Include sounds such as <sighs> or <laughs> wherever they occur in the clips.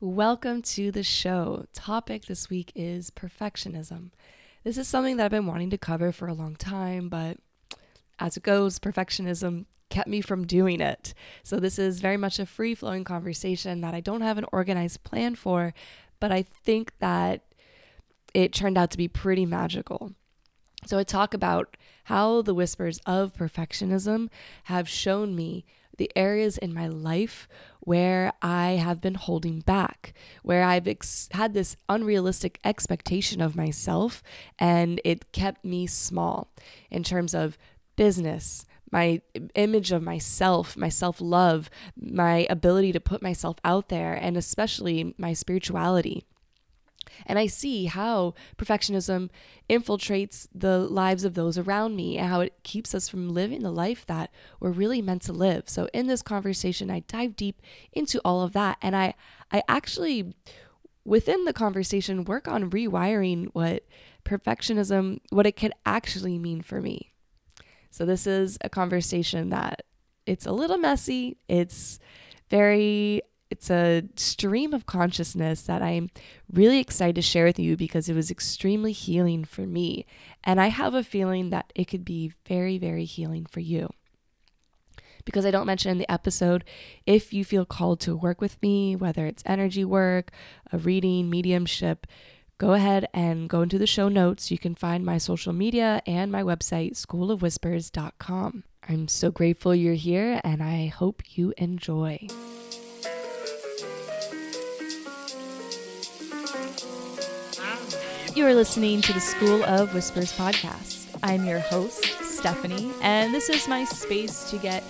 Welcome to the show. Topic this week is perfectionism. This is something that I've been wanting to cover for a long time, but as it goes, perfectionism kept me from doing it. So, this is very much a free flowing conversation that I don't have an organized plan for, but I think that it turned out to be pretty magical. So, I talk about how the whispers of perfectionism have shown me the areas in my life where I have been holding back, where I've ex- had this unrealistic expectation of myself, and it kept me small in terms of business, my image of myself, my self love, my ability to put myself out there, and especially my spirituality. And I see how perfectionism infiltrates the lives of those around me and how it keeps us from living the life that we're really meant to live. So in this conversation, I dive deep into all of that. And I, I actually, within the conversation, work on rewiring what perfectionism, what it could actually mean for me. So this is a conversation that it's a little messy. It's very it's a stream of consciousness that I'm really excited to share with you because it was extremely healing for me. And I have a feeling that it could be very, very healing for you. Because I don't mention in the episode, if you feel called to work with me, whether it's energy work, a reading, mediumship, go ahead and go into the show notes. You can find my social media and my website, schoolofwhispers.com. I'm so grateful you're here and I hope you enjoy. You are listening to the School of Whispers podcast. I'm your host, Stephanie, and this is my space to get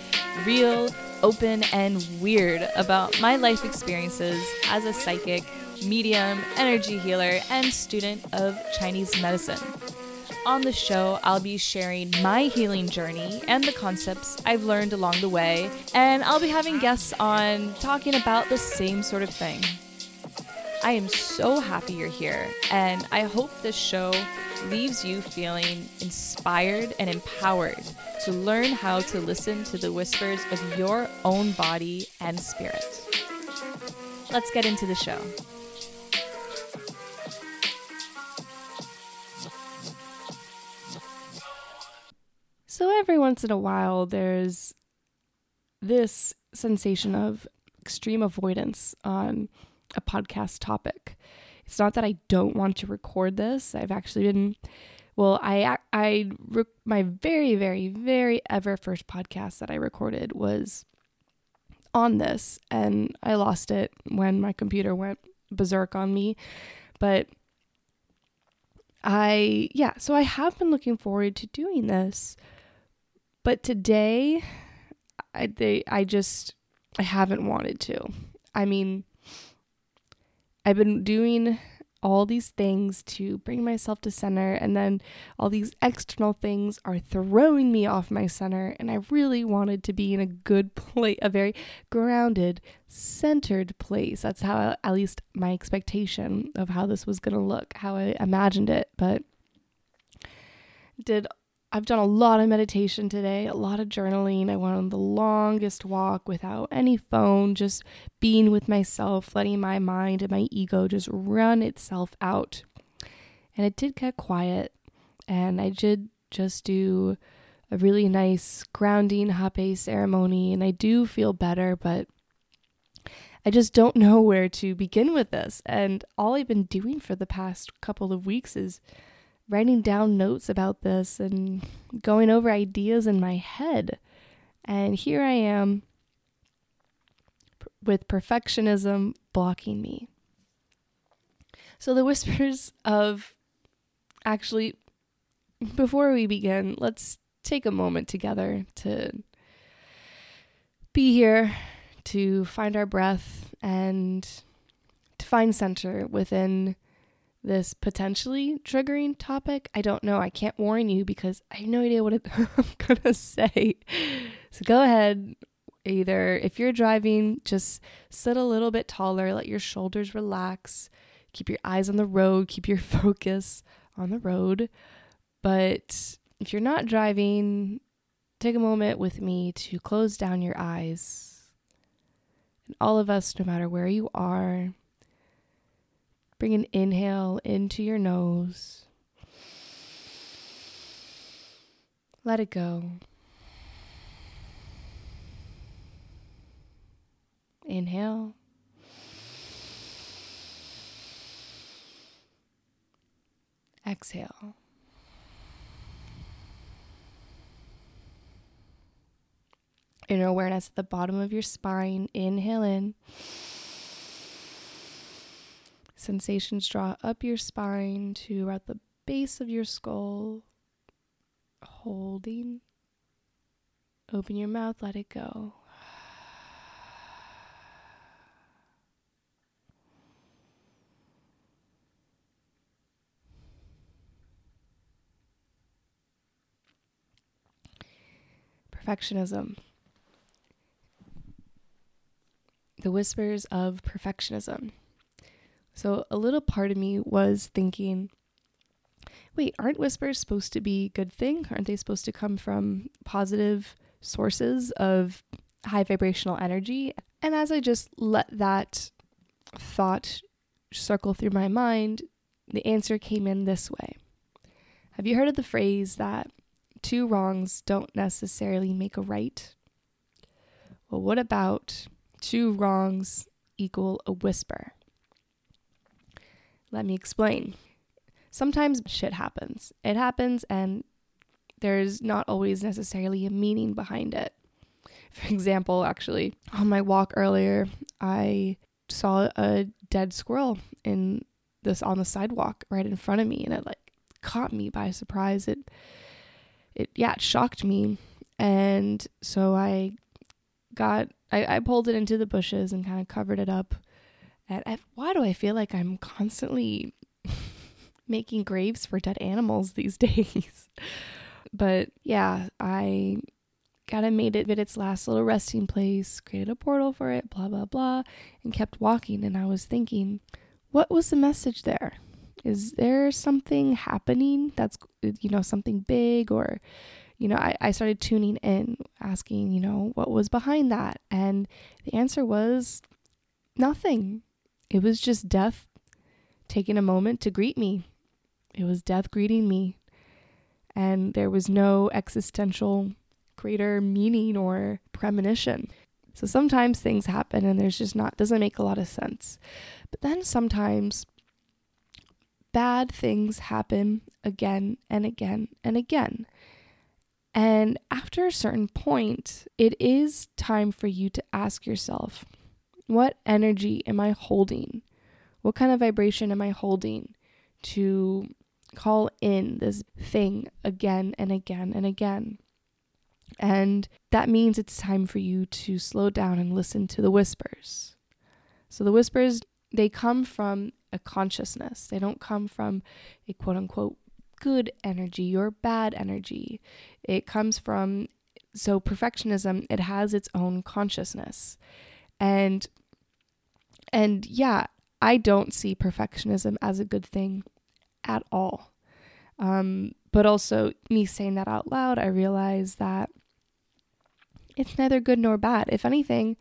real, open, and weird about my life experiences as a psychic, medium, energy healer, and student of Chinese medicine. On the show, I'll be sharing my healing journey and the concepts I've learned along the way, and I'll be having guests on talking about the same sort of thing. I am so happy you're here, and I hope this show leaves you feeling inspired and empowered to learn how to listen to the whispers of your own body and spirit. Let's get into the show. So, every once in a while, there's this sensation of extreme avoidance on a podcast topic. It's not that I don't want to record this. I've actually been well, I I my very very very ever first podcast that I recorded was on this and I lost it when my computer went berserk on me. But I yeah, so I have been looking forward to doing this. But today I they I just I haven't wanted to. I mean, I've been doing all these things to bring myself to center, and then all these external things are throwing me off my center. And I really wanted to be in a good <laughs> place, a very grounded, centered place. That's how, at least, my expectation of how this was going to look, how I imagined it. But did I've done a lot of meditation today, a lot of journaling. I went on the longest walk without any phone, just being with myself, letting my mind and my ego just run itself out. And it did get quiet, and I did just do a really nice grounding hape ceremony, and I do feel better, but I just don't <laughs> know where to begin with this. And all I've been doing for the past couple of weeks is writing down notes about this and going over ideas in my head. And here I am with perfectionism blocking me. So, the <laughs> whispers of actually, before we begin, let's take a moment together to be here, to find our breath, and to find center within this potentially triggering topic. I don't know. I can't warn you because I have no idea what <laughs> I'm going to say. So go ahead. Either if you're driving, just sit a little bit taller, let your shoulders relax, keep your eyes on the road, keep your <laughs> focus on the road. But if you're not driving, take a moment with me to close down your eyes. And all of us, no matter where you are, Bring an inhale into your nose. Let it go. Inhale. Exhale. Inner awareness at the bottom of your spine. Inhale in. Sensations draw up your spine to at the base of your skull. Holding. Open your mouth, let it go. Perfectionism. The whispers of perfectionism. So, a little part of me was thinking, wait, aren't whispers supposed to be good thing? Aren't they supposed to come from positive sources of high vibrational energy? And as I just let that thought circle through my mind, the answer came in this way. Have you heard of the phrase that two wrongs don't necessarily make a right? Well, what about two wrongs equal a whisper? Let me explain. Sometimes shit happens. It happens, and there's not always necessarily a meaning behind it. For example, actually, on my walk earlier, I saw a dead squirrel in this on the sidewalk right in front of me, and it like caught me by surprise. It, it yeah, it shocked me, and so I got I, I pulled it into the bushes and kind of covered it up why do I feel like I'm constantly <laughs> making graves for dead animals these <laughs> days? but yeah, I kind of made it its last little resting place, created a portal for it, blah, blah, blah, and kept walking. And I was thinking, what was the message there? Is there something happening that's, you know, something big or, you know, I, I started tuning in, asking, you know, what was behind that? And the answer was nothing. It was just death taking a moment to greet me. It was death greeting me. And there was no existential greater meaning or premonition. So sometimes things happen and there's just not, doesn't make a lot of sense. But then sometimes bad things happen again and again and again. And after a certain point, it is time for you to ask yourself, what energy am I holding? What kind of vibration am I holding to call in this thing again and again and again? And that means it's time for you to slow down and listen to the whispers. So the whispers, they come from a consciousness, they don't come from a quote unquote good energy or bad energy. It comes from, so perfectionism, it has its own consciousness. And and yeah, I don't see perfectionism as a good thing at all. Um, but also, me saying that out loud, I realize that it's neither good nor bad. If anything,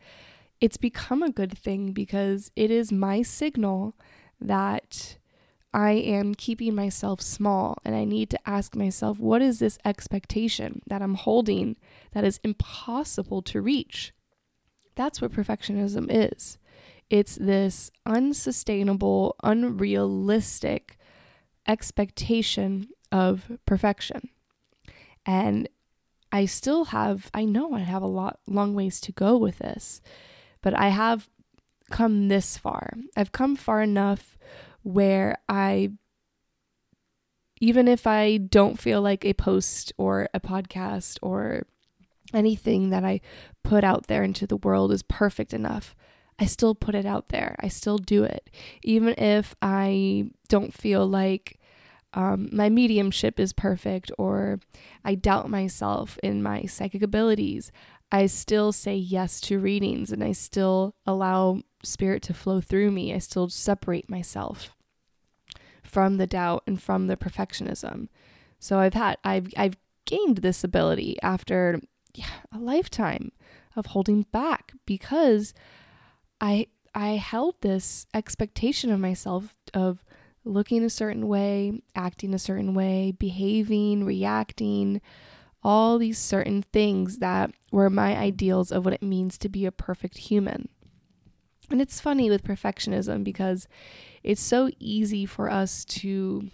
it's become a good thing because it is my signal that I am keeping myself small and I need to ask myself, what is this expectation that I'm holding that is impossible to reach? That's what perfectionism is. It's this unsustainable, unrealistic expectation of perfection. And I still have, I know I have a lot, long ways to go with this, but I have come this far. I've come far enough where I, even if I don't feel like a post or a podcast or anything that I put out there into the world is perfect enough, I still put it out there. I still do it. Even if I don't feel like um, my mediumship is perfect or I doubt myself in my psychic abilities, I still say yes to readings and I still allow spirit to flow through me. I still separate myself from the doubt and from the perfectionism. So I've had I've I've gained this ability after yeah, a lifetime of holding back because I I held this expectation of myself of looking a certain way, acting a certain way, behaving, reacting, all these certain things that were my ideals of what it means to be a perfect human. And it's funny with perfectionism because it's so easy for us to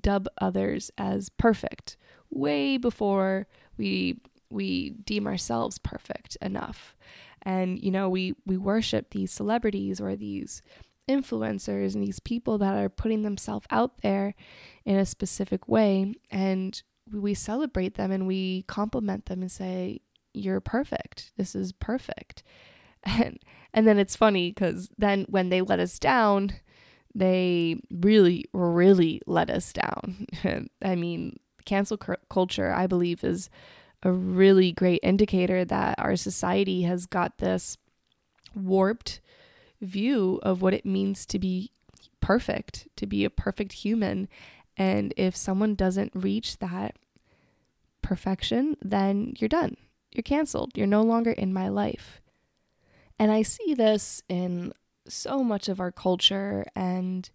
dub others as perfect way before we we deem ourselves perfect enough. And you know, we we worship these celebrities or these influencers and these people that are putting themselves out there in a specific way. And we celebrate them and we compliment them and say you're perfect. This is perfect. <laughs> And and then it's funny cuz then when they let us down they really really let us down. <laughs> I mean cancel culture i believe is a really great indicator that our society has got this warped view of what it means to be perfect, to be a perfect human. And if someone doesn't reach that perfection, then you're done. You're canceled. You're no longer in my life. And I see this in so much of our culture and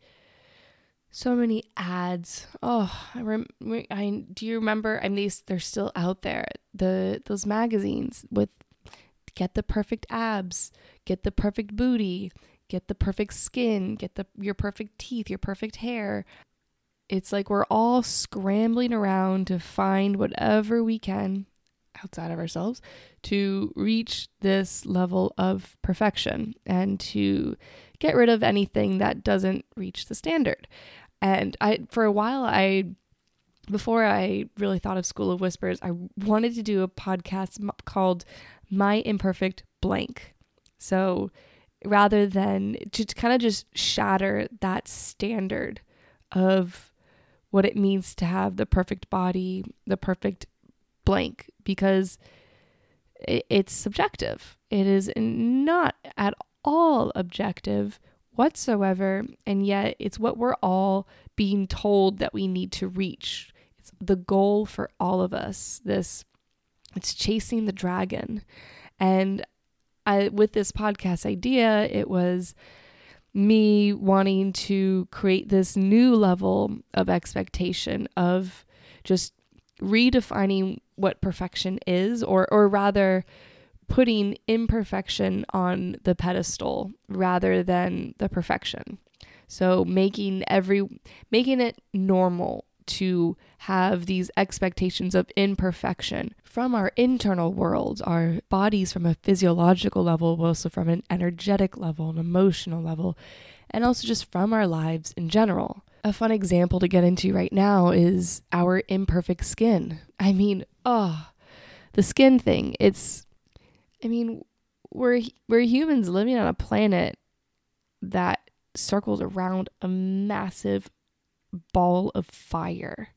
so many ads. Oh, I, rem- I do you remember? I mean, these they're still out there. The those magazines with get the perfect abs, get the perfect booty, get the perfect skin, get the your perfect teeth, your perfect hair. It's like we're all scrambling around to find whatever we can outside of ourselves to reach this level of perfection and to get rid of anything that doesn't reach the standard. And I for a while I before I really thought of School of Whispers, I wanted to do a podcast called My Imperfect Blank. So rather than to kind of just shatter that standard of what it means to have the perfect body, the perfect blank, because it's subjective. It is not at all objective whatsoever. And yet, it's what we're all being told that we need to reach. It's the goal for all of us. This, it's chasing the dragon. And I, with this podcast idea, it was me wanting to create this new level of expectation of just redefining what perfection is, or, or rather, putting imperfection on the pedestal rather than the perfection. So making every making it normal to have these expectations of imperfection from our internal world, our bodies from a physiological level, but also from an energetic level, an emotional level, and also just from our lives in general. A fun example to get into right now is our imperfect skin. I mean, oh, the skin thing. It's I mean, we're we're humans living on a planet that circles around a massive ball of fire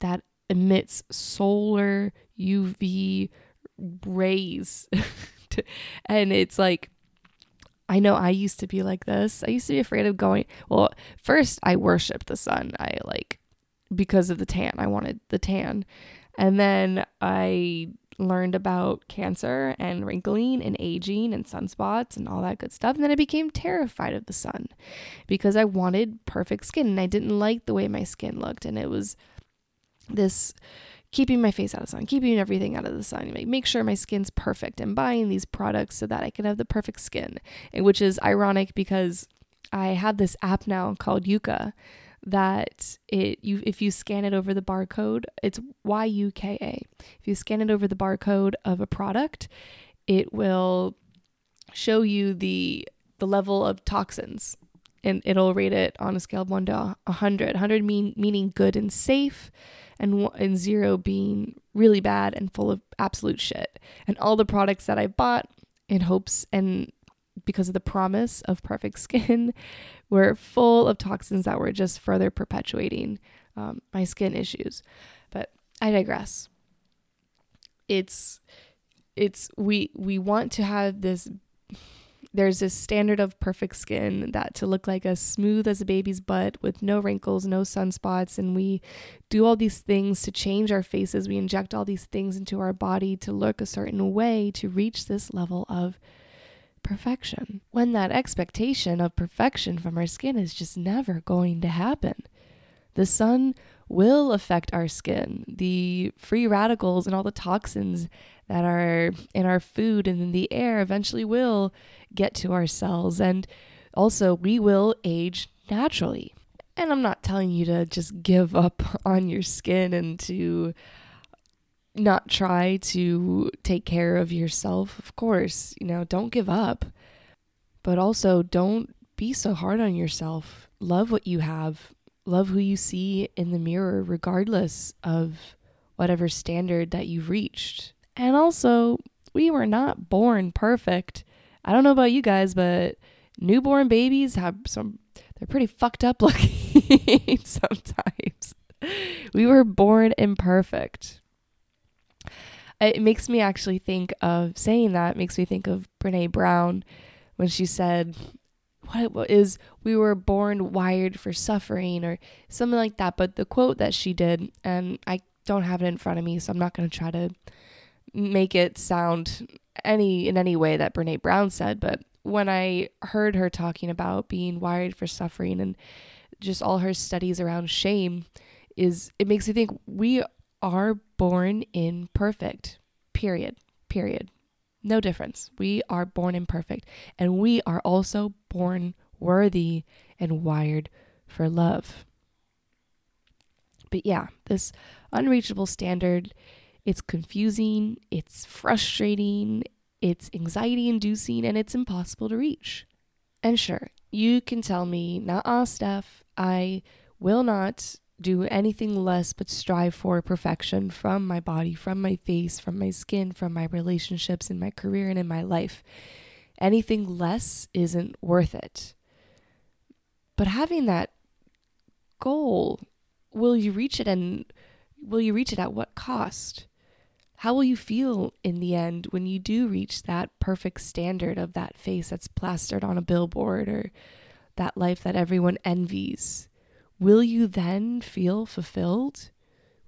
that emits solar UV rays. <laughs> and it's like I know I used to be like this. I used to be afraid of going. Well, first I worshiped the sun. I like because of the tan. I wanted the tan. And then I learned about cancer and wrinkling and aging and sunspots and all that good stuff. And then I became terrified of the sun because I wanted perfect skin and I didn't like the way my skin looked. And it was this keeping my face out of the sun, keeping everything out of the sun, make, make sure my skin's perfect and buying these products so that I can have the perfect skin. And which is ironic because I have this app now called Yuka that it you if you scan it over the barcode, it's Y U K A. If you scan it over the barcode of a product, it will show you the the level of toxins and it'll rate it on a scale of 1 to 100 100 mean, meaning good and safe and, and 0 being really bad and full of absolute shit and all the products that i bought in hopes and because of the promise of perfect <laughs> skin were full of toxins that were just further perpetuating um, my skin issues. But I digress. It's it's we we want to have this there's this standard of perfect skin that to look like as smooth as a baby's butt with no wrinkles, no sunspots, and we do all these things to change our faces. We inject all these things into our body to look a certain way to reach this level of perfection when that expectation of perfection from our skin is just never going to happen. The sun will affect our skin. The free radicals and all the toxins that are in our food and in the air eventually will get to our cells. And also, we will age naturally. And I'm not telling you to just give up <laughs> on your skin and to not try to take care of yourself. Of course, you know, don't give up. But also, don't be so hard on yourself. Love what you have. Love who you see in the mirror, regardless of whatever standard that you've reached. And also, we were not born perfect. I don't know about you guys, but newborn babies have some, they're pretty fucked up <laughs> looking <laughs> sometimes. We were born imperfect it makes me actually think of saying that makes me think of Brene Brown when she said what is we were born wired for suffering or something like that. But the quote that she did and I don't have it in front of me so I'm not going to try to make it sound any in any way that Brene Brown said. But when I heard her talking about being wired for suffering and just all her studies around shame is it makes me think we are born imperfect. Period. Period. No difference. We are born imperfect. And we are also born worthy and wired for love. But yeah, this unreachable standard, it's confusing, it's frustrating, it's anxiety inducing, and it's impossible to reach. And sure, you can tell me, not ah, Steph, I will not do anything less but strive for perfection from my body, from my face, from my skin, from my relationships, in my career, and in my life. Anything less isn't worth it. But having that goal, will you reach it and will you reach it at what cost? How will you feel in the end when you do reach that perfect standard of that face that's plastered on a billboard or that life that everyone envies? Will you then feel fulfilled?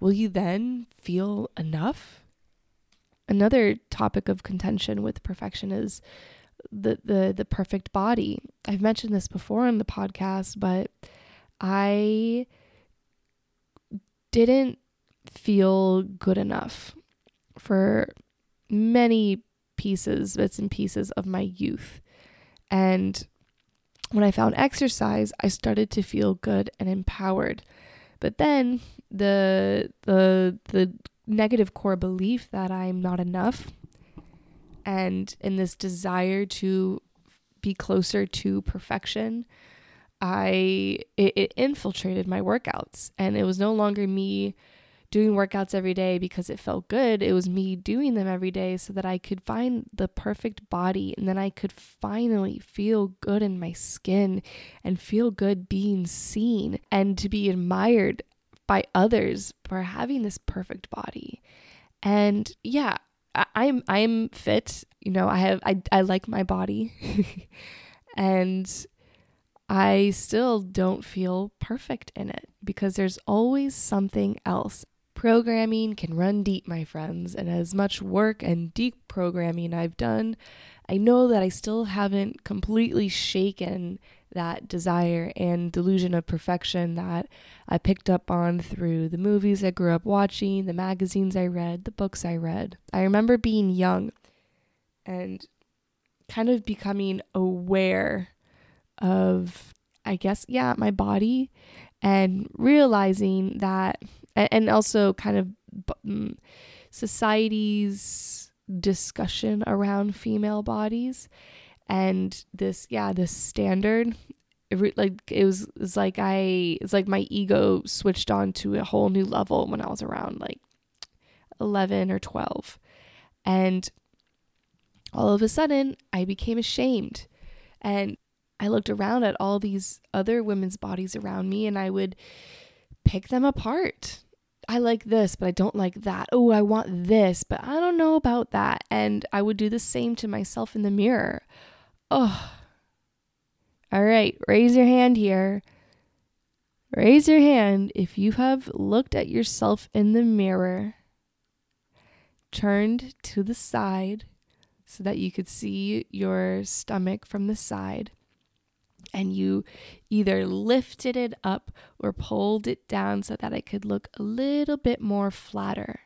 Will you then feel enough? Another topic of contention with perfection is the the the perfect body. I've mentioned this before on the podcast, but I didn't feel good enough for many pieces, bits and pieces of my youth. And when I found exercise, I started to feel good and empowered. But then the the the negative core belief that I'm not enough and in this desire to be closer to perfection, I it, it infiltrated my workouts and it was no longer me doing workouts every day because it felt good. It was me doing them every day so that I could find the perfect body and then I could finally feel good in my skin and feel good being seen and to be admired by others for having this perfect body. And yeah, I'm I'm fit. You know, I have I I like my body. <laughs> and I still don't feel perfect in it because there's always something else. Programming can run deep, my friends, and as much work and deep programming I've done, I know that I still haven't completely shaken that desire and delusion of perfection that I picked up on through the movies I grew up watching, the magazines I read, the books I read. I remember being young and kind of becoming aware of, I guess, yeah, my body and realizing that and also kind of mm, society's discussion around female bodies and this yeah this standard. It like it was it's like I it's like my ego switched on to a whole new level when I was around like 11 or 12 and all of a sudden I became ashamed. And I looked around at all these other women's bodies around me and I would pick them apart. I like this, but I don't like that. Oh, I want this, but I don't know about that. And I would do the same to myself in the mirror. Oh. All right, raise your hand here. Raise your hand if you have looked at yourself in the mirror, turned to the side, so that you could see your stomach from the side. And you either lifted it up or pulled it down so that it could look a little bit more flatter,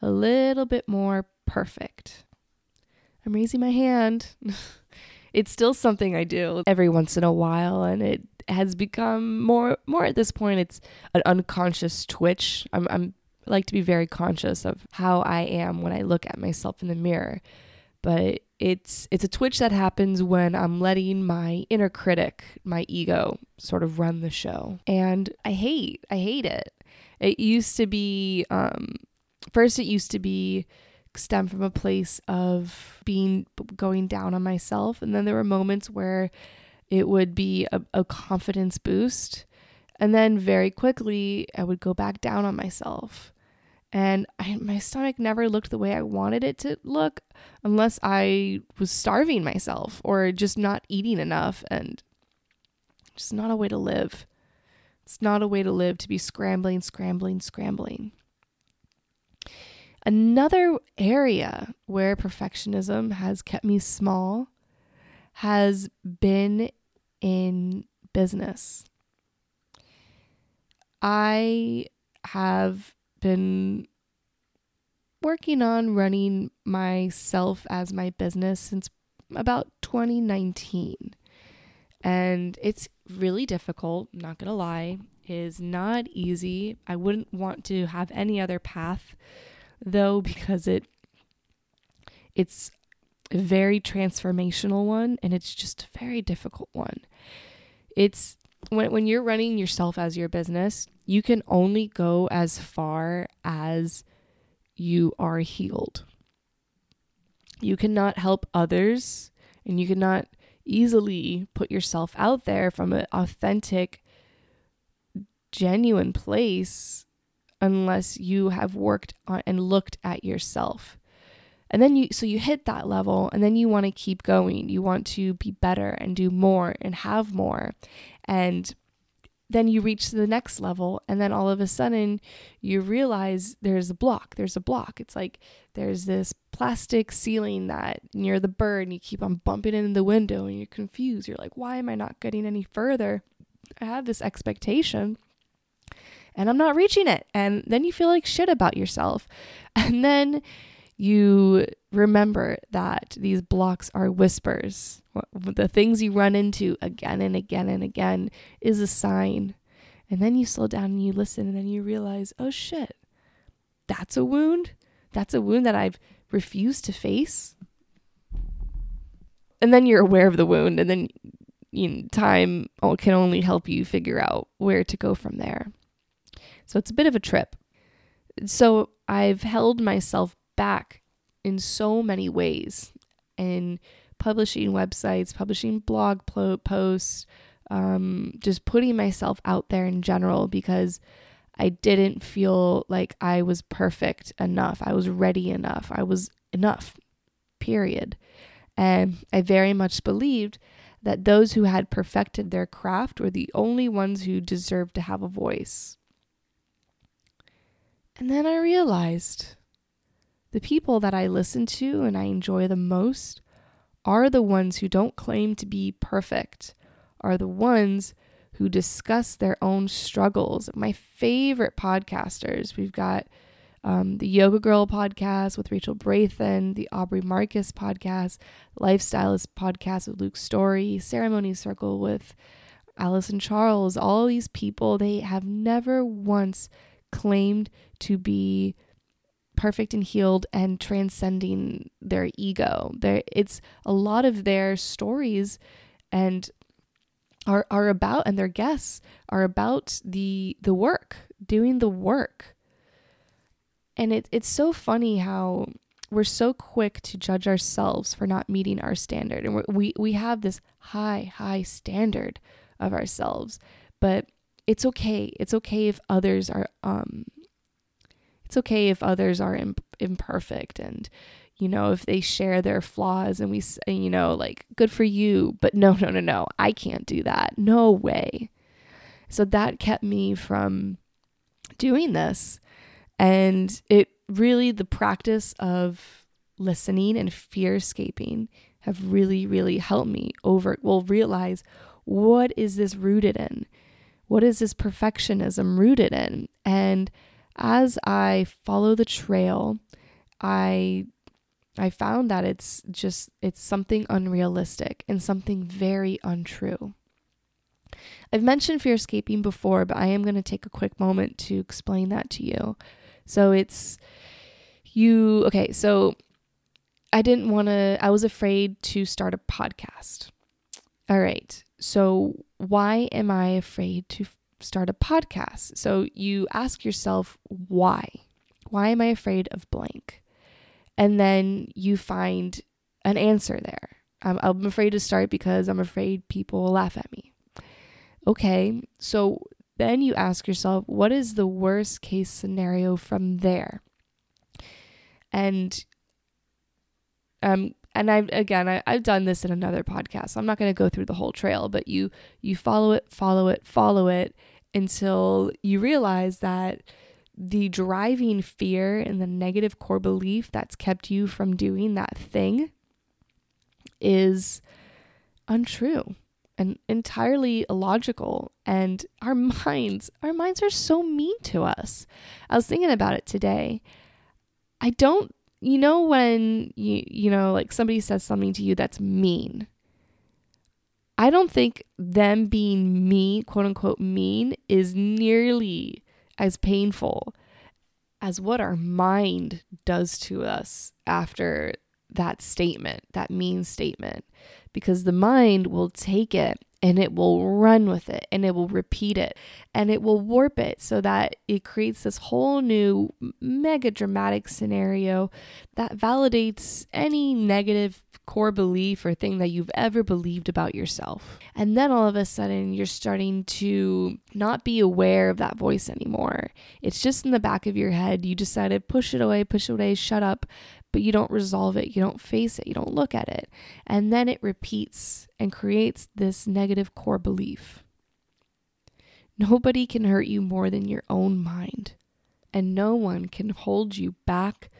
a little bit more perfect. I'm raising my hand. <laughs> it's still something I do every once in a while and it has become more more at this point it's an unconscious twitch. I'm I'm I like to be very conscious of how I am when I look at myself in the mirror. But it's it's a twitch that happens when I'm letting my inner critic, my ego, sort of run the show. And I hate I hate it. It used to be um first it used to be stem from a place of being going down on myself and then there were moments where it would be a, a confidence boost and then very quickly i would go back down on myself and I, my stomach never looked the way i wanted it to look unless i was starving myself or just not eating enough and just not a way to live it's not a way to live to be scrambling scrambling scrambling Another area where perfectionism has kept me small has been in business. I have been working on running myself as my business since about 2019. And it's really difficult, not to lie. Is not easy. I wouldn't want to have any other path though because it it's a very transformational one and it's just a very difficult one. It's when when you're running yourself as your business, you can only go as far as you are healed. You cannot help others and you cannot easily put yourself out there from an authentic genuine place unless you have worked on and looked at yourself. And then you, so you hit that level and then you want to keep going. You want to be better and do more and have more. And then you reach the next level and then all of a sudden you realize there's a block there's a block it's like there's this plastic ceiling that near the bird and you keep on bumping into the window and you're confused you're like why am i not getting any further i have this expectation and I'm not reaching it. And then you feel like shit about yourself. <laughs> And then you remember that these blocks are whispers. The things you run into again and again and again is a sign. And then you slow down and you listen, and then you realize, oh shit, that's a wound. That's a wound that I've refused to face. And then you're aware of the wound, and then you know, time can only help you figure out where to go from there. So it's a bit of a trip. So I've held myself back in so many ways in publishing websites, publishing blog posts, um, just putting myself out there in general because I didn't feel like I was perfect enough. I was ready enough. I was enough, period. And I very much believed that those who had perfected their craft were the only ones who deserved to have a voice. And then I realized the people that I listen to and I enjoy the most are the ones who don't claim to be perfect, are the ones who discuss their own struggles. My favorite podcasters, we've got um, the Yoga Girl podcast with Rachel Brathen, the Aubrey Marcus podcast, Lifestylist podcast with Luke Storey, Ceremony Circle with Allison Charles. All these people, they have never once claimed to be perfect and healed and transcending their ego. There it's a lot of their stories and are are about and their guests are about the the work, doing the work. And it it's so funny how we're so quick to judge ourselves for not meeting our standard and we we have this high high standard of ourselves but it's okay. It's okay if others are um it's okay if others are imp- imperfect and you know if they share their flaws and we you know like good for you but no <laughs> no no no I can't do that. No way. So that kept me from doing this and it really the practice of listening and fear escaping have really, really helped me over, well, realize what is this rooted in? What is this perfectionism rooted in? And as I follow the trail, I I found that it's just it's something unrealistic and something very untrue. I've mentioned fear escaping before, but I am going to take a quick moment to explain that to you. So it's you okay, so I didn't want to I was afraid to start a podcast. All right. So why am I afraid to start a podcast? So you ask yourself why? Why am I afraid of blank? And then you find an answer there. Um, I'm afraid to start because I'm afraid people will laugh at me. Okay, so then you ask yourself, what is the worst case scenario from there? And um and I've again I, I've done this in another podcast. So I'm not gonna go through the whole trail, but you you follow it, follow it, follow it until you realize that the driving fear and the negative core belief that's kept you from doing that thing is untrue and entirely illogical. And our minds our minds are so mean to us. I was thinking about it today. I don't you know when you you know like somebody says something to you that's mean? I don't think them being mean quote unquote mean is nearly as painful as what our mind does to us after that statement that mean statement because the mind will take it and it will run with it and it will repeat it and it will warp it so that it creates this whole new mega dramatic scenario that validates any negative core belief or thing that you've ever believed about yourself. And then all of a sudden, you're starting to not be aware of that voice anymore. It's just in the back of your head. You decided, push it away, push it away, shut up but you don't resolve it, you don't face it, you don't look at it. And then it repeats and creates this negative core belief. Nobody can hurt you more than your own mind, and no one can hold you back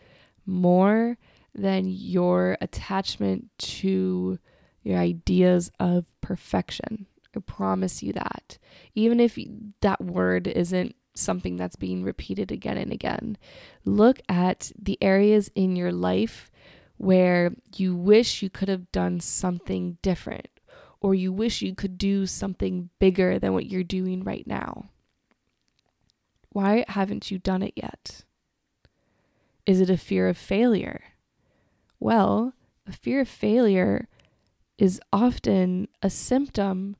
more than your attachment to your ideas of perfection. I promise you that. Even if that word isn't something that's being repeated again and again. Look at the areas in your life where you wish you could have done something different or you wish you could do something bigger than what you're doing right now. Why haven't you done it yet? Is it a fear of failure? Well, a fear of failure is often a symptom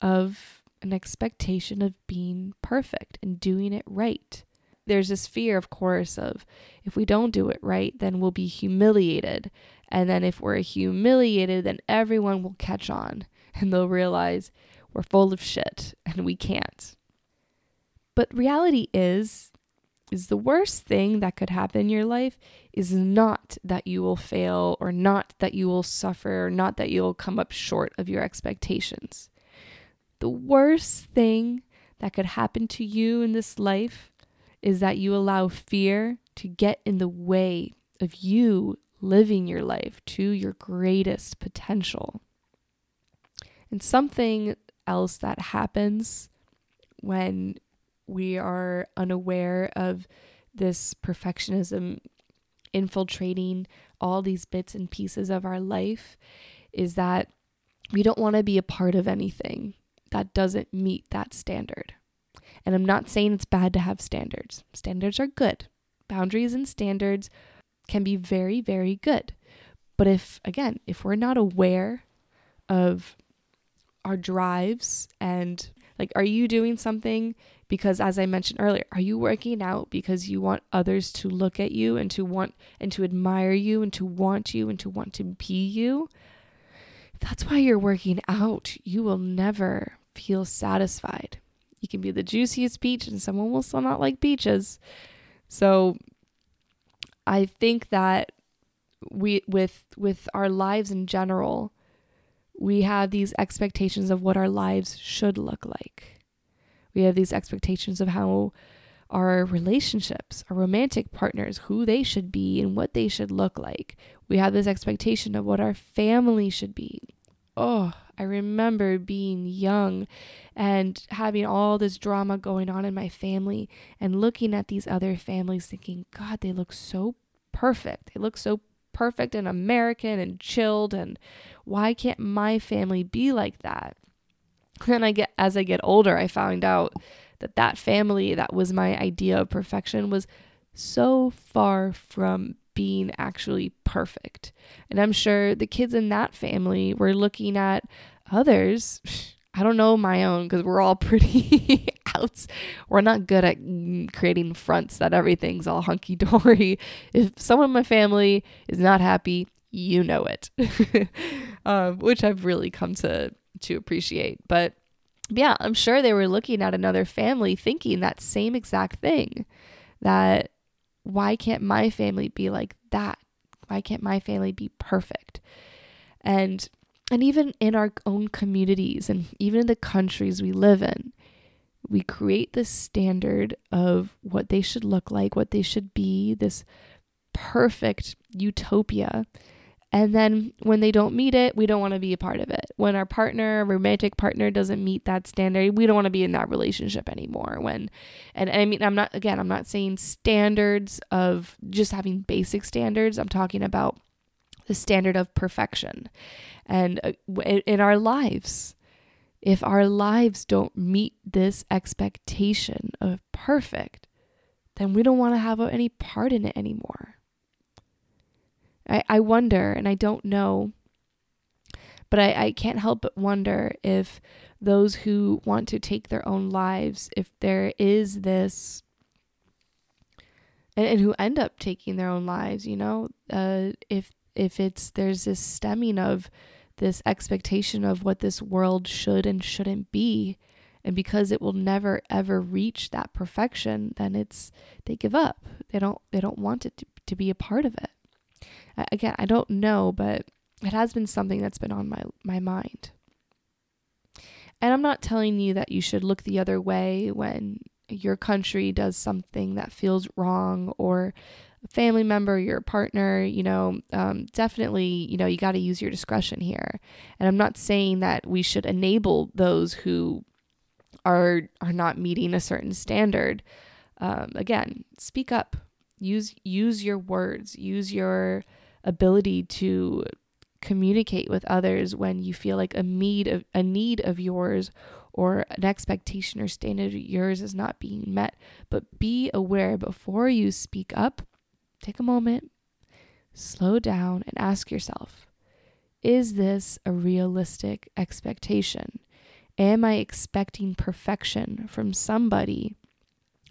of an expectation of being perfect and doing it right. There's this fear, of course, of if we don't do it right, then we'll be humiliated. And then if we're humiliated, then everyone will catch on <laughs> and they'll realize we're full of shit <laughs> and we can't. But reality is is the worst thing that could happen in your life is not that you will fail or not that you will suffer or not that you'll come up short of your expectations. The worst thing that could happen to you in this life is that you allow fear to get in the way of you living your life to your greatest potential. And something else that happens when we are unaware of this perfectionism infiltrating all these bits and pieces of our life is that we don't want to be a part of anything that doesn't meet that standard. And I'm not saying it's bad to have standards. Standards are good. Boundaries and standards can be very, very good. But if, again, if we're not aware of our drives and like, are you doing something because, as I mentioned earlier, are you working out because you want others to look at you and to want and to admire you and to want you and to want to be you? that's why you're working out. You will never feel satisfied. You can be the juiciest peach, and someone will still not like peaches. So I think that we with with our lives in general, we have these expectations of what our lives should look like. We have these expectations of how our relationships, our romantic partners, who they should be and what they should look like. We have this expectation of what our family should be. Oh, I remember being young and having all this drama going on in my family and looking at these other families thinking, God, they look so perfect. They look so perfect and American and chilled and why can't my family be like that? And I get as I get older, I found out that that family that was my idea of perfection was so far from being actually perfect. And I'm sure the kids in that family were looking at others. <sighs> I don't know my own because we're all <laughs> pretty outs. We're not good at creating fronts that everything's all hunky dory. <laughs> If someone in my family is not happy, you know it, <laughs> um, which I've really come to to appreciate. But yeah, I'm sure they were looking at another family thinking that same exact thing. That why can't my family be like that? Why can't my family be perfect? And and even in our own communities and even in the countries we live in, we create this standard of what they should look like, what they should be, this perfect utopia. And then when they don't meet it, we don't want to be a part of it. When our partner, romantic partner doesn't meet that standard, we don't want to be in that relationship anymore. When and, and I mean I'm not again, I'm not saying standards of just having basic standards. I'm talking about the standard of perfection. And uh, in our lives, if our lives don't meet this expectation of perfect, then we don't want to have any part in it anymore. I, I wonder, and I don't know, but I, I can't help but wonder if those who want to take their own lives, if there is this, and, and who end up taking their own lives, you know, uh, if if it's there's this stemming of this expectation of what this world should and shouldn't be, and because it will never ever reach that perfection, then it's they give up. They don't they don't want it to, to be a part of it again, I don't know, but it has been something that's been on my my mind. And I'm not telling you that you should look the other way when your country does something that feels wrong or family member, your partner, you know, um, definitely, you know, you got to use your discretion here. And I'm not saying that we should enable those who are are not meeting a certain standard. Um, again, speak up. Use use your words. Use your ability to communicate with others when you feel like a need of a need of yours or an expectation or standard of yours is not being met but be aware before you speak up take a moment slow down and ask yourself is this a realistic expectation? Am i expecting perfection from somebody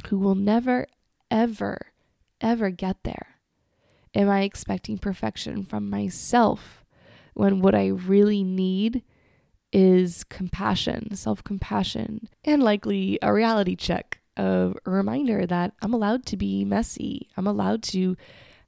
who will never ever ever get there? Am I expecting perfection from myself when what I really need is compassion, self compassion, and likely a reality check a reminder that I'm allowed to be messy. I'm allowed to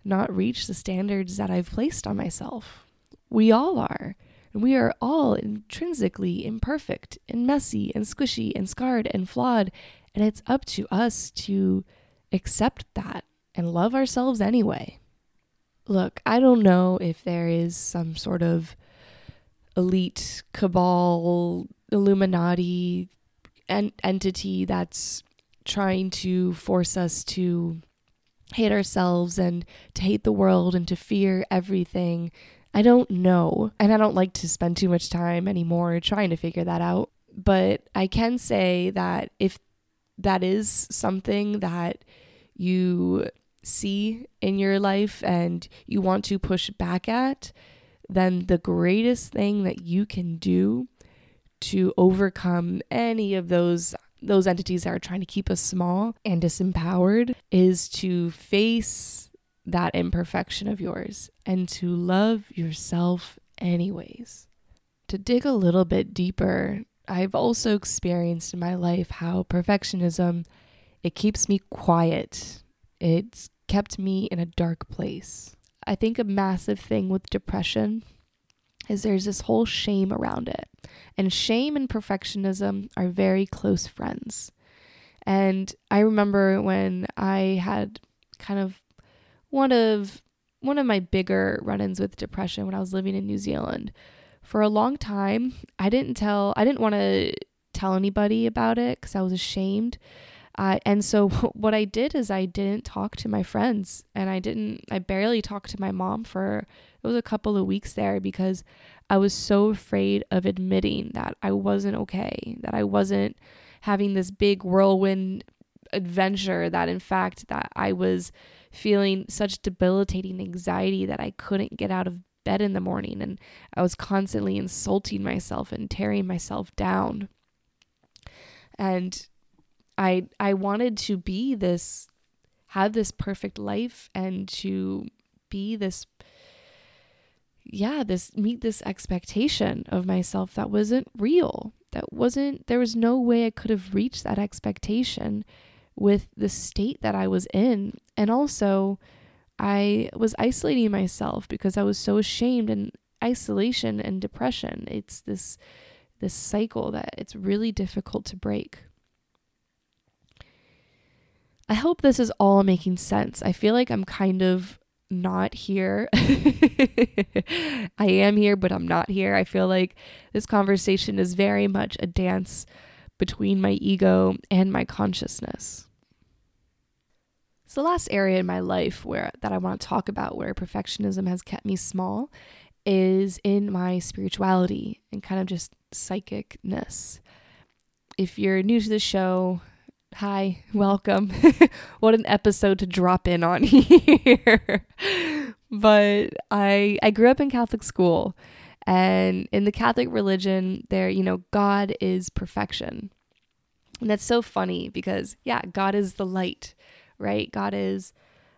not reach the standards that I've placed on myself. We all are. And we are all intrinsically imperfect and messy and squishy and scarred and flawed. And it's up to us to accept that and love ourselves anyway. Look, I don't know if there is some sort of elite cabal, Illuminati en- entity that's trying to force us to hate ourselves and to hate the world and to fear everything. I don't know. And I don't like to spend too much time anymore trying to figure that out. But I can say that if that is something that you see in your life and you want to push back at, then the greatest thing that you can do to overcome any of those those entities that are trying to keep us small and disempowered is to face that imperfection of yours and to love yourself anyways. To dig a little bit deeper, I've also experienced in my life how perfectionism it keeps me quiet. It's kept me in a dark place. I think a massive thing with depression is there's this whole shame around it. And shame and perfectionism are very close friends. And I remember when I had kind of one of one of my bigger run-ins with depression when I was living in New Zealand. For a long time, I didn't tell I didn't want to tell anybody about it cuz I was ashamed. Uh, and so <laughs> what I did is I didn't talk to my friends and I didn't I barely talked to my mom for it was a couple of weeks there because I was so afraid of admitting that I wasn't okay, that I wasn't having this big whirlwind adventure that in fact that I was feeling such debilitating anxiety that I couldn't get out of bed in the morning and I was constantly insulting myself and tearing myself down. And I I wanted to be this have this perfect life and to be this yeah, this meet this expectation of myself that wasn't real. That wasn't there was no way I could have reached that expectation with the state that I was in. And also I was isolating myself because I was so ashamed and isolation and depression. It's this this cycle that it's really difficult to break. I hope this is all making sense. I feel like I'm kind of not here. <laughs> I am here, but I'm not here. I feel like this conversation is very much a dance between my ego and my consciousness. So the last area in my life where that I want to talk about where perfectionism has kept me small is in my spirituality and kind of just psychicness. If you're new to the show, Hi, welcome. <laughs> what an episode to drop in on <laughs> here. but I I grew up in Catholic school and in the Catholic religion there, you know, God is perfection. And that's so funny because yeah, God is the light, right? God is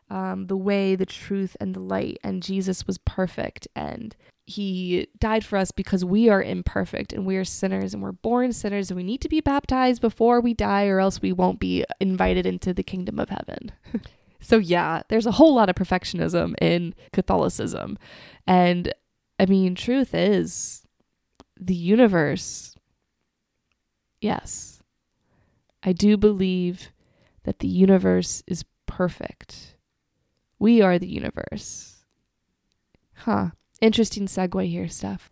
um, the way, the truth, and the light. And Jesus was perfect. And he died for us because we are imperfect and we are sinners and we're born sinners and we need to be baptized before we die or else we won't be invited into the kingdom of heaven. <laughs> so, yeah, there's a whole lot of perfectionism in Catholicism. And I mean, truth is, the universe, yes, I do believe that the universe is perfect. We are the universe. Huh. Interesting segue here, Steph.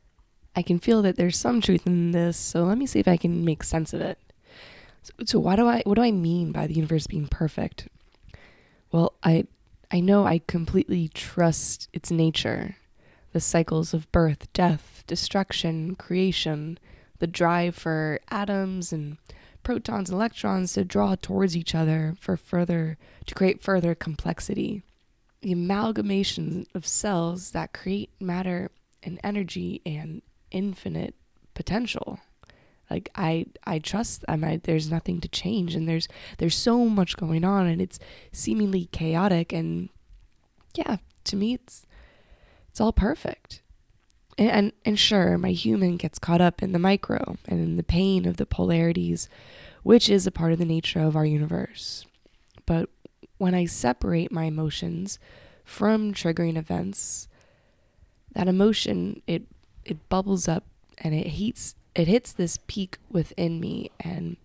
I can feel that there's some truth in this, so let me see if I can make sense of it. So, so why do I what do I mean by the universe being perfect? Well, I I know I completely trust its nature. The cycles of birth, death, destruction, creation, the drive for atoms and protons and electrons to draw towards each other for further to create further complexity the amalgamation of cells that create matter and energy and infinite potential. Like i i trust them I, there's nothing to change and there's there's so much going on and it's seemingly chaotic and yeah to me it's it's all perfect. And, and and sure my human gets caught up in the micro and in the pain of the polarities which is a part of the nature of our universe. But when I separate my emotions from triggering events, that emotion it it bubbles up and it heats it hits this peak within me and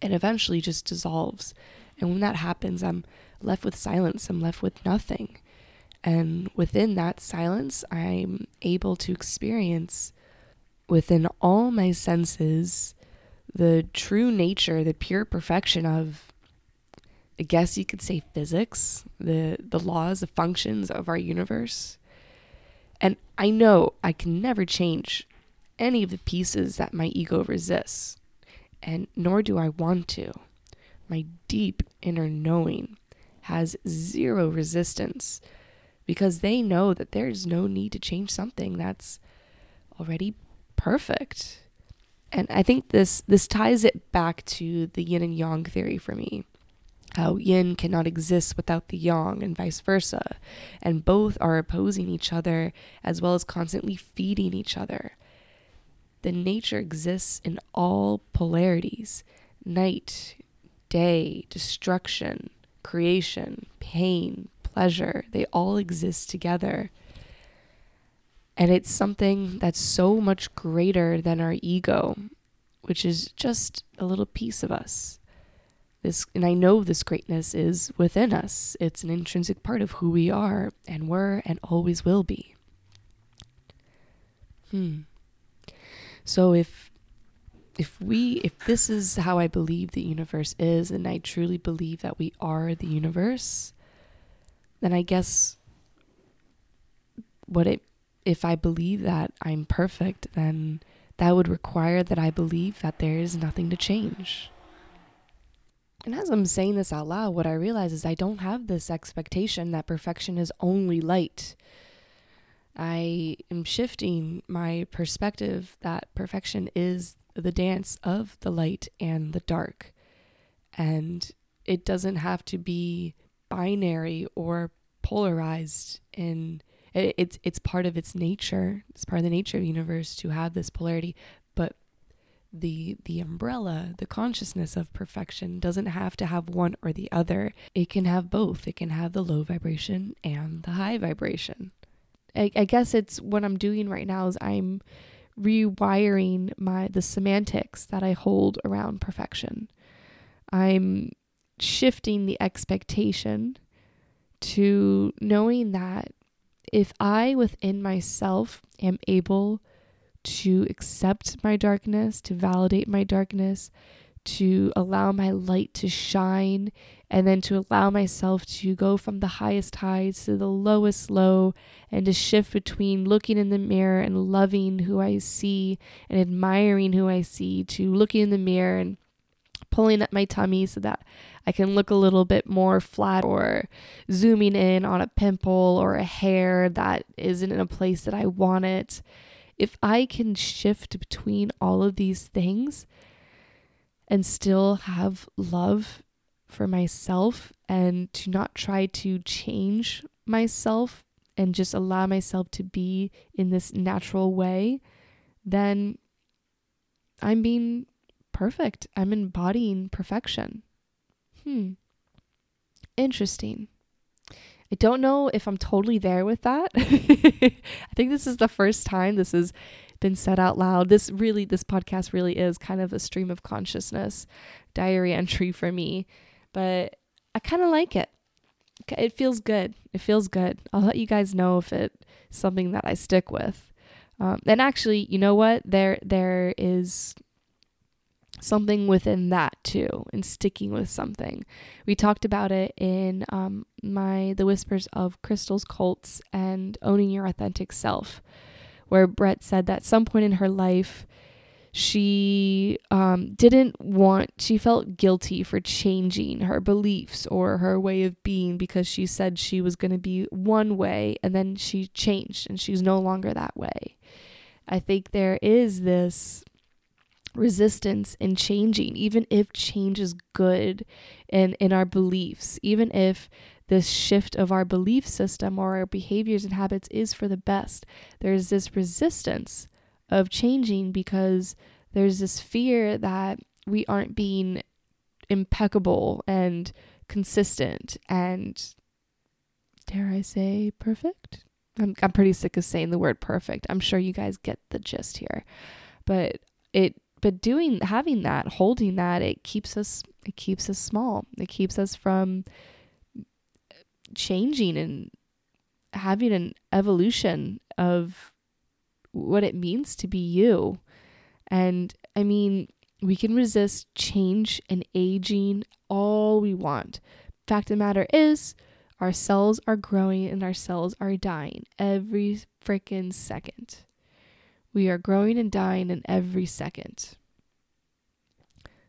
it eventually just dissolves. And when that happens, I'm left with silence. I'm left with nothing. And within that silence, I'm able to experience within all my senses the true nature, the pure perfection of I guess you could say physics, the the laws, the functions of our universe. And I know I can never change any of the pieces that my ego resists, and nor do I want to. My deep inner knowing has zero resistance because they know that there's no need to change something that's already perfect. And I think this this ties it back to the yin and yang theory for me how yin cannot exist without the yang and vice versa, and both are opposing each other as well as constantly feeding each other. The nature exists in all polarities night, day, destruction, creation, pain, pleasure. They all exist together. And it's something that's so much greater than our ego, which is just a little piece of us. This and I know this greatness is within us. It's an intrinsic part of who we are and were and always will be. Hmm. So if if we if this is how I believe the universe is and I truly believe that we are the universe, then I guess what it if I believe that I'm perfect, then that would require that I believe that there is nothing to change. And as I'm saying this out loud, what I realize is I don't have this expectation that perfection is only light. I am shifting my perspective that perfection is the dance of the light and the dark. And it doesn't have to be binary or polarized in it, it's it's part of its nature. It's part of the nature of the universe to have this polarity, but the the umbrella, the consciousness of perfection doesn't have to have one or the other. It can have both. It can have the low vibration and the high vibration. I, I guess it's what I'm doing right now is I'm rewiring my the semantics that I hold around perfection. I'm shifting the expectation to knowing that if I within myself am able to accept my darkness, to validate my darkness, to allow my light to shine, and then to allow myself to go from the highest highs to the lowest low, and to shift between looking in the mirror and loving who I see and admiring who I see, to looking in the mirror and pulling up my tummy so that I can look a little bit more flat or zooming in on a pimple or a hair that isn't in a place that I want it. If I can shift between all of these things and still have love for myself and to not try to change myself and just allow myself to be in this natural way, then I'm being perfect. I'm embodying perfection. Hmm. Interesting. I don't know if I'm totally there with that. <laughs> I think this is the first time this has been said out loud. This really, this podcast really is kind of a stream of consciousness diary entry for me, but I kind of like it. It feels good. It feels good. I'll let you guys know if it's something that I stick with. Um, and actually, you know what? There, there is something within that too and sticking with something. We talked about it in um, my the whispers of crystal's cults and owning your authentic self where brett said that some point in her life she um, didn't want she felt guilty for changing her beliefs or her way of being because she said she was going to be one way and then she changed and she's no longer that way. I think there is this resistance in changing, even if change is good in, in our beliefs, even if this shift of our belief system or our behaviors and habits is for the best. There's this resistance of changing because there's this fear that we aren't being impeccable and consistent and dare I say perfect? I'm I'm pretty sick of saying the word perfect. I'm sure you guys get the gist here. But it but doing having that holding that it keeps us it keeps us small. It keeps us from changing and having an evolution of what it means to be you. And i mean we can resist change and aging all we want. Fact of the matter is our cells are growing and our cells are dying every freaking second we are growing and dying in every second.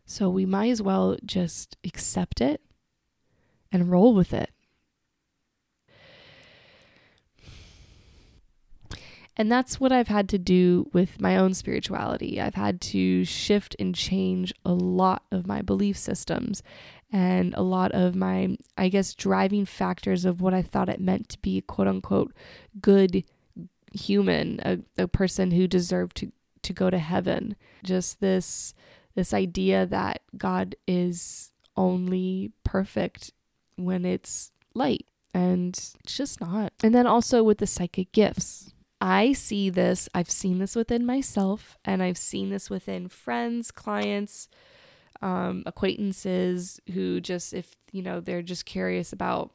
So we might as well just accept it and roll with it. And that's what I've had to do with my own spirituality. I've had to shift and change a lot of my belief systems and a lot of my, I guess, driving factors of what I thought it meant to be quote unquote good human, a, a person who deserved to, to go to heaven. Just this this idea that God is only perfect when it's light and it's just not. And then also with the psychic gifts. I see this, I've seen this within myself, and I've seen this within friends, clients, um, acquaintances who just, if you know, they're just curious about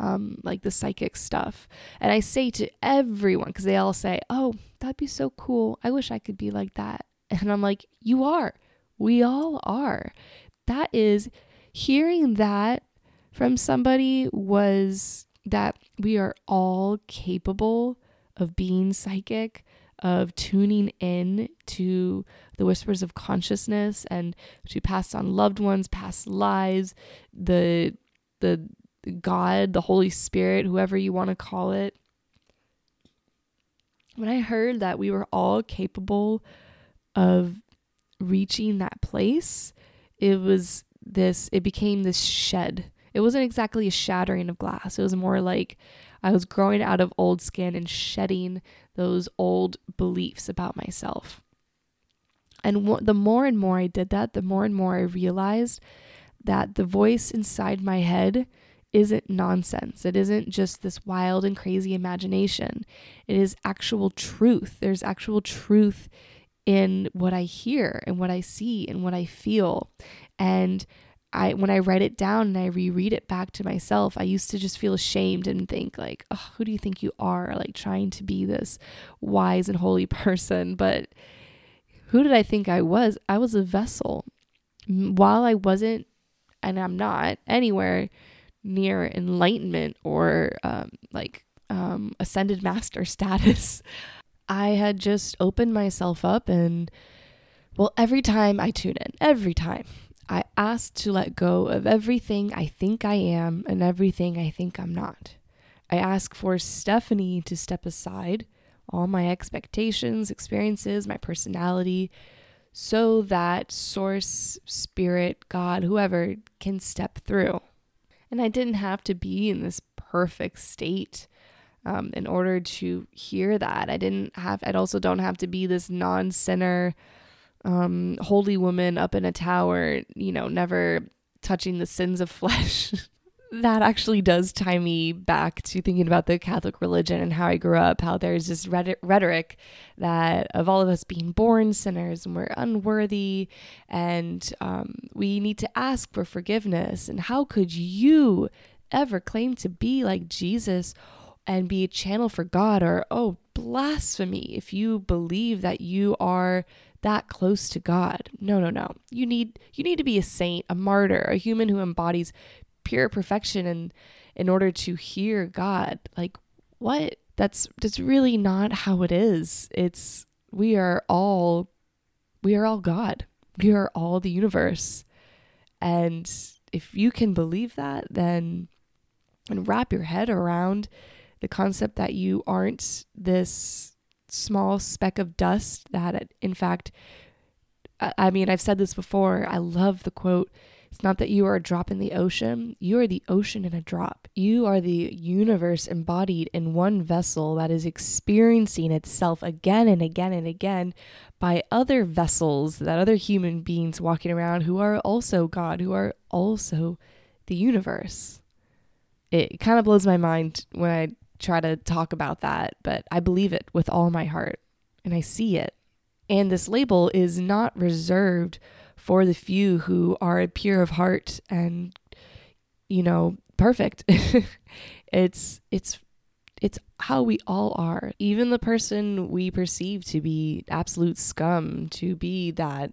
um, like the psychic stuff. And I say to everyone, because they all say, Oh, that'd be so cool. I wish I could be like that. <laughs> And I'm like, You are. We all are. That is hearing that from somebody was that we are all capable of being psychic, of tuning in to the whispers of consciousness and to pass on loved ones, past lives, the the God, the Holy Spirit, whoever you want to call it. When I heard that we were all capable of reaching that place, it was this, it became this shed. It wasn't exactly a shattering of glass. It was more like I was growing out of old skin and shedding those old beliefs about myself. And the more and more I did that, the more and more I realized that the voice inside my head isn't nonsense. It isn't just this wild and crazy imagination. It is actual truth. There's actual truth in what I hear and what I see and what I feel. And I when I write it down and I reread it back to myself, I used to just feel ashamed and think like, oh, who do you think you are? Like trying to be this wise and holy <laughs> person. But who did I think I was? I was a vessel. While I wasn't, and I'm not anywhere near enlightenment or um, like um, ascended master <laughs> status. I had just opened myself up, and well, every time I tune in, every time I asked to let go of everything I think I am and everything I think I'm not. I ask for Stephanie to step aside all my expectations, experiences, my personality, so that source, spirit, God, whoever can step through. And I didn't have to be in this perfect state um, in order to hear that. I didn't have, I also don't have to be this non sinner, um, holy woman up in a tower, you know, never touching the sins of <laughs> flesh. That actually does tie me back to thinking about the Catholic religion and how I grew up, how there's this rhetoric that of all of us being born sinners and we're unworthy and um, we need to ask for forgiveness. And how could you ever claim to be like Jesus and be a channel for God? Or, oh, blasphemy if you believe that you are that close to God. No, no, no. You need you need to be a saint, a martyr, a human who embodies pure perfection and in order to hear God. Like what? That's that's really not how it is. It's we are all we are all God. We are all the universe. And if you can believe that, then and wrap your head around the concept that you aren't this small speck of dust that in fact I mean, I've said this before. I love the quote it's not that you are a drop in the ocean, you are the ocean in a drop. You are the universe embodied in one vessel that is experiencing itself again and again and again by other vessels, that other human beings walking around who are also God, who are also the universe. It kind of blows my mind when I try to talk about that, but I believe it with all my heart and I see it. And this label is not reserved for the few who are pure of heart and you know perfect. <laughs> It's it's it's how we all are. Even the person we perceive to be absolute scum to be that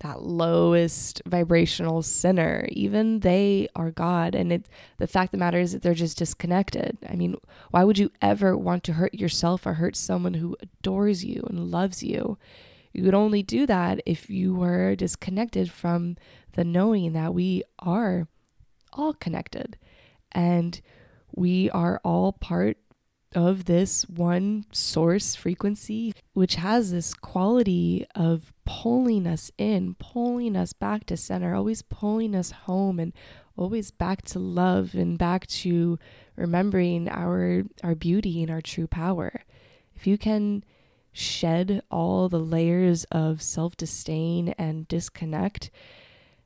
that lowest vibrational sinner even they are god. And it the fact of the matter is that they're just disconnected. I mean why would you ever want to hurt yourself or hurt someone who adores you and loves you you would only do that if you were disconnected from the knowing that we are all connected and we are all part of this one source frequency, which has this quality of pulling us in, pulling us back to center, always pulling us home and always back to love and back to remembering our our beauty and our true power. If you can shed all the layers of self disdain and disconnect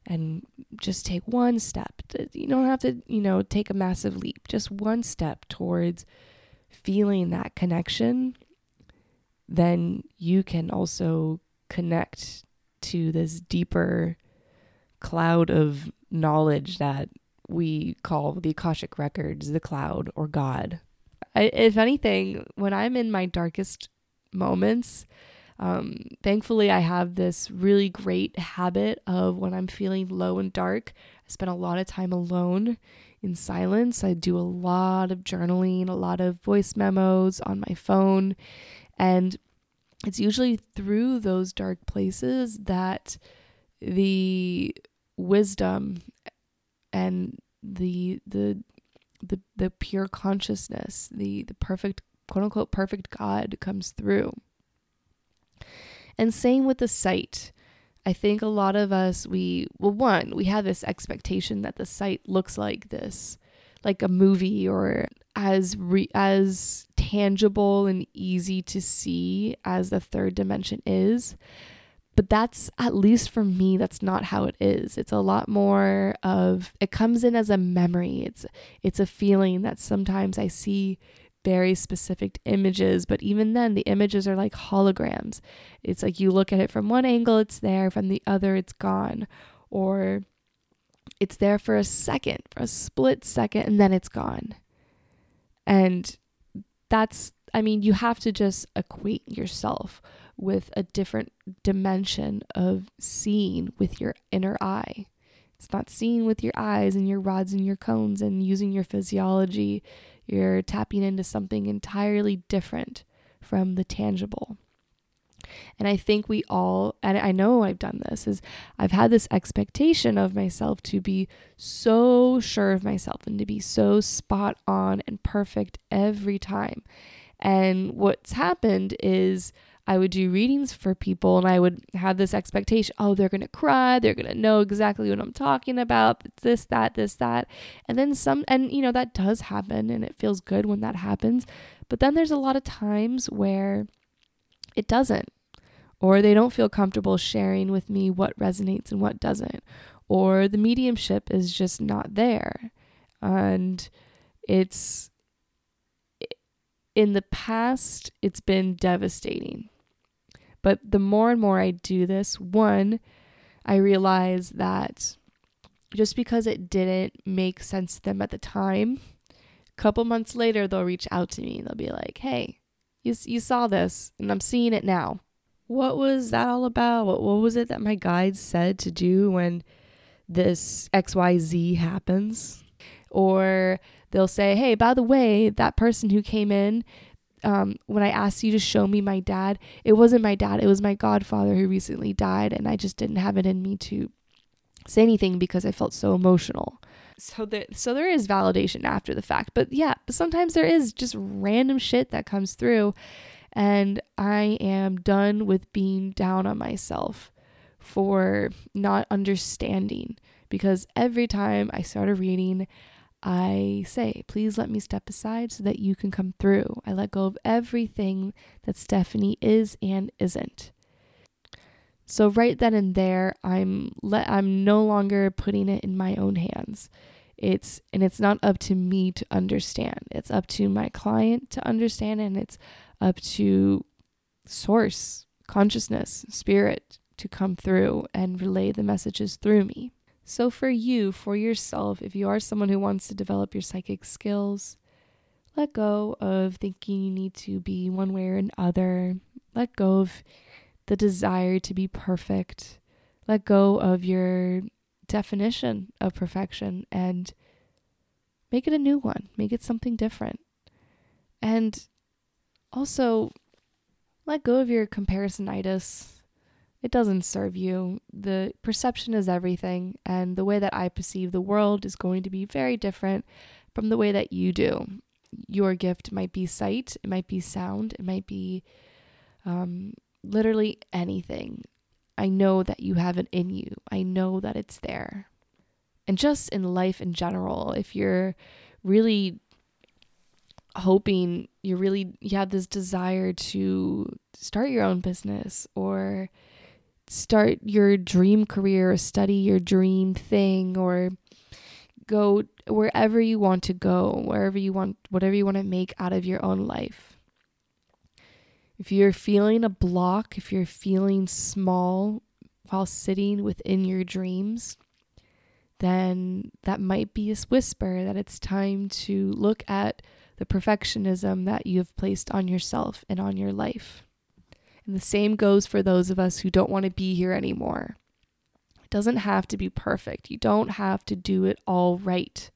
and just take one step. You don't have to, you know, take a massive leap, just one step towards feeling that connection. Then you can also connect to this deeper cloud of knowledge that we call the Akashic Records, the cloud, or God. I, if anything, when I'm in my darkest moments, um, thankfully, I have this really great habit of when I'm feeling low and dark, I spend a lot of time alone in silence. I do a lot of journaling, a lot of voice memos on my phone. And it's usually through those dark places that the wisdom and the the the the pure consciousness, the the perfect quote unquote perfect God comes through. And same with the sight. I think a lot of us we well one, we have this expectation that the sight looks like this, like a movie or as re- as tangible and easy to see as the third dimension is. But that's at least for me that's not how it is. It's a lot more of it comes in as a memory. It's it's a feeling that sometimes I see very specific images, but even then, the images are like holograms. It's like you look at it from one angle, it's there, from the other, it's gone. Or it's there for a second, for a split second, and then it's gone. And that's, I mean, you have to just equate yourself with a different dimension of seeing with your inner eye. It's not seeing with your eyes and your rods and your cones and using your physiology you're tapping into something entirely different from the tangible. And I think we all, and I know I've done this, is I've had this expectation of myself to be so sure of myself and to be so spot on and perfect every time. And what's happened is I would do readings for people and I would have this expectation oh, they're going to cry. They're going to know exactly what I'm talking about. It's this, that, this, that. And then some, and you know, that does happen and it feels good when that happens. But then there's a lot of times where it doesn't, or they don't feel comfortable sharing with me what resonates and what doesn't, or the mediumship is just not there. And it's, in the past, it's been devastating but the more and more I do this, one, I realize that just because it didn't make sense to them at the time, a couple months later, they'll reach out to me. They'll be like, hey, you, you saw this and I'm seeing it now. What was that all about? What, what was it that my guides said to do when this XYZ happens? Or they'll say, hey, by the way, that person who came in, um, when I asked you to show me my dad, it wasn't my dad, it was my godfather who recently died, and I just didn't have it in me to say anything because I felt so emotional. So there, so there is validation after the fact, but yeah, sometimes there is just random shit that comes through, and I am done with being down on myself for not understanding because every time I start a reading, I say, please let me step aside so that you can come through. I let go of everything that Stephanie is and isn't. So right then and there, I'm let I'm no longer putting it in my own hands. It's and it's not up to me to understand. It's up to my client to understand and it's up to source, consciousness, spirit to come through and relay the messages through me. So, for you, for yourself, if you are someone who wants to develop your psychic skills, let go of thinking you need to be one way or another. Let go of the desire to be perfect. Let go of your definition of perfection and make it a new one. Make it something different. And also, let go of your comparisonitis it doesn't serve you. The perception is everything, and the way that I perceive the world is going to be very different from the way that you do. Your gift might be sight, it might be sound, it might be um, literally anything. I know that you have it in you, I know that it's there. And just in life in general, if you're really hoping you're really you have this desire to start your own business or start your dream career or study your dream thing or go wherever you want to go, wherever you want, whatever you want to make out of your own life. If you're feeling a block, if you're feeling small while sitting within your dreams, then that might be a whisper that it's time to look at the perfectionism that you have placed on yourself and on your life. And the same goes for those of us who don't want to be here anymore. It doesn't have to be perfect. You don't have to do it all right.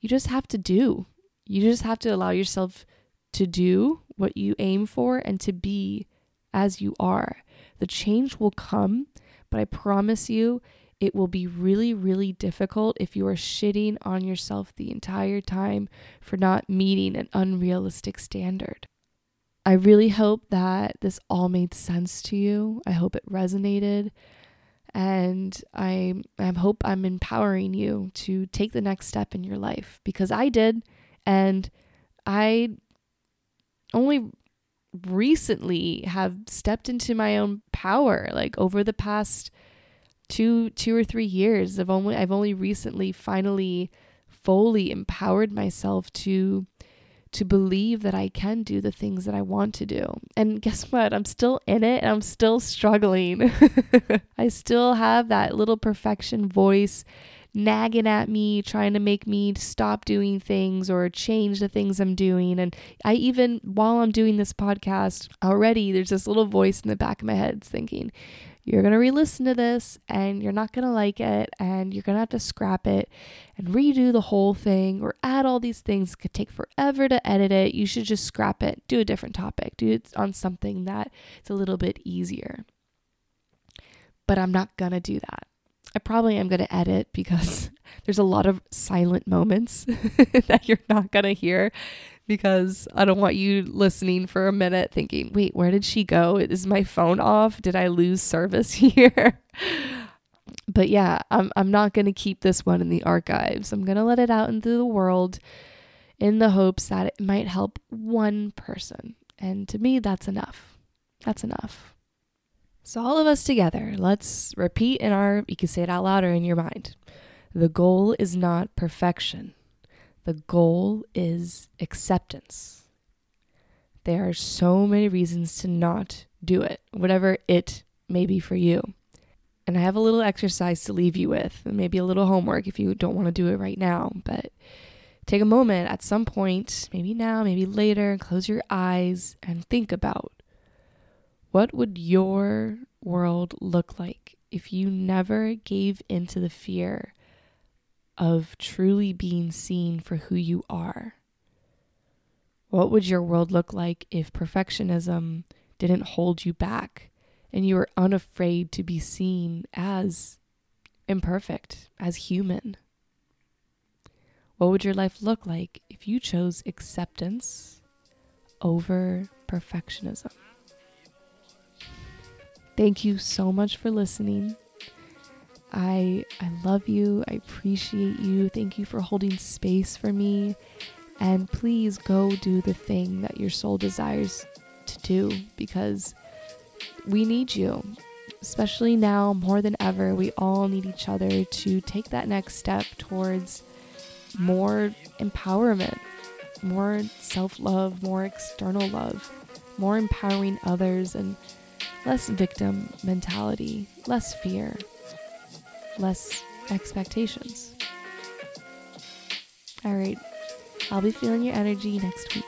You just have to do. You just have to allow yourself to do what you aim for and to be as you are. The change will come, but I promise you, it will be really, really difficult if you are shitting on yourself the entire time for not meeting an unrealistic standard. I really hope that this all made sense to you. I hope it resonated. And I, I hope I'm empowering you to take the next step in your life because I did. And I only recently have stepped into my own power like over the past two two or three years i've only i've only recently finally fully empowered myself to to believe that I can do the things that I want to do. And guess <laughs> what? I'm still in it and I'm still struggling. <laughs> I still have that little perfection voice nagging at me, trying to make me stop doing things or change the things I'm doing. And I even, while I'm doing this podcast, already there's this little voice in the back of my head thinking, you're going to re listen to this and you're not going to like it and you're going to have to scrap it and redo the whole thing or add all these things. It could take forever to edit it. You should just scrap it, do a different topic, do it on something that it's a little bit easier. But I'm not going to do that. I probably am going to edit because <laughs> there's a lot of silent moments <laughs> that you're not going to hear because I don't want you listening for a minute thinking, wait, where did she go? Is my phone off? Did I lose service <laughs> here? but yeah, I'm, I'm not going to keep this one in the archives. I'm going to let it out into the world in the hopes that it might help one person. And to me, that's enough. That's enough. So, all of us together, let's repeat in our, you can say it out louder in your mind. The goal is not perfection. The goal is acceptance. There are so many reasons to not do it, whatever it may be for you. And I have a little exercise to leave you with, and maybe a little homework if you don't want to do it right now. But take a moment at some point, maybe now, maybe later, and close your eyes and think about what would your world look like if you never gave into the fear of truly being seen for who you are? What would your world look like if perfectionism didn't hold you back and you were unafraid to be seen as imperfect, as human? What would your life look like if you chose acceptance over perfectionism? Thank you so much for listening. I I love you. I appreciate you. Thank you for holding space for me. And please go do the thing that your soul desires to do because we need you. Especially now more than ever, we all need each other to take that next step towards more empowerment, more self-love, more external love, more empowering others and less victim mentality, less fear less expectations. All right, I'll be feeling your energy next week.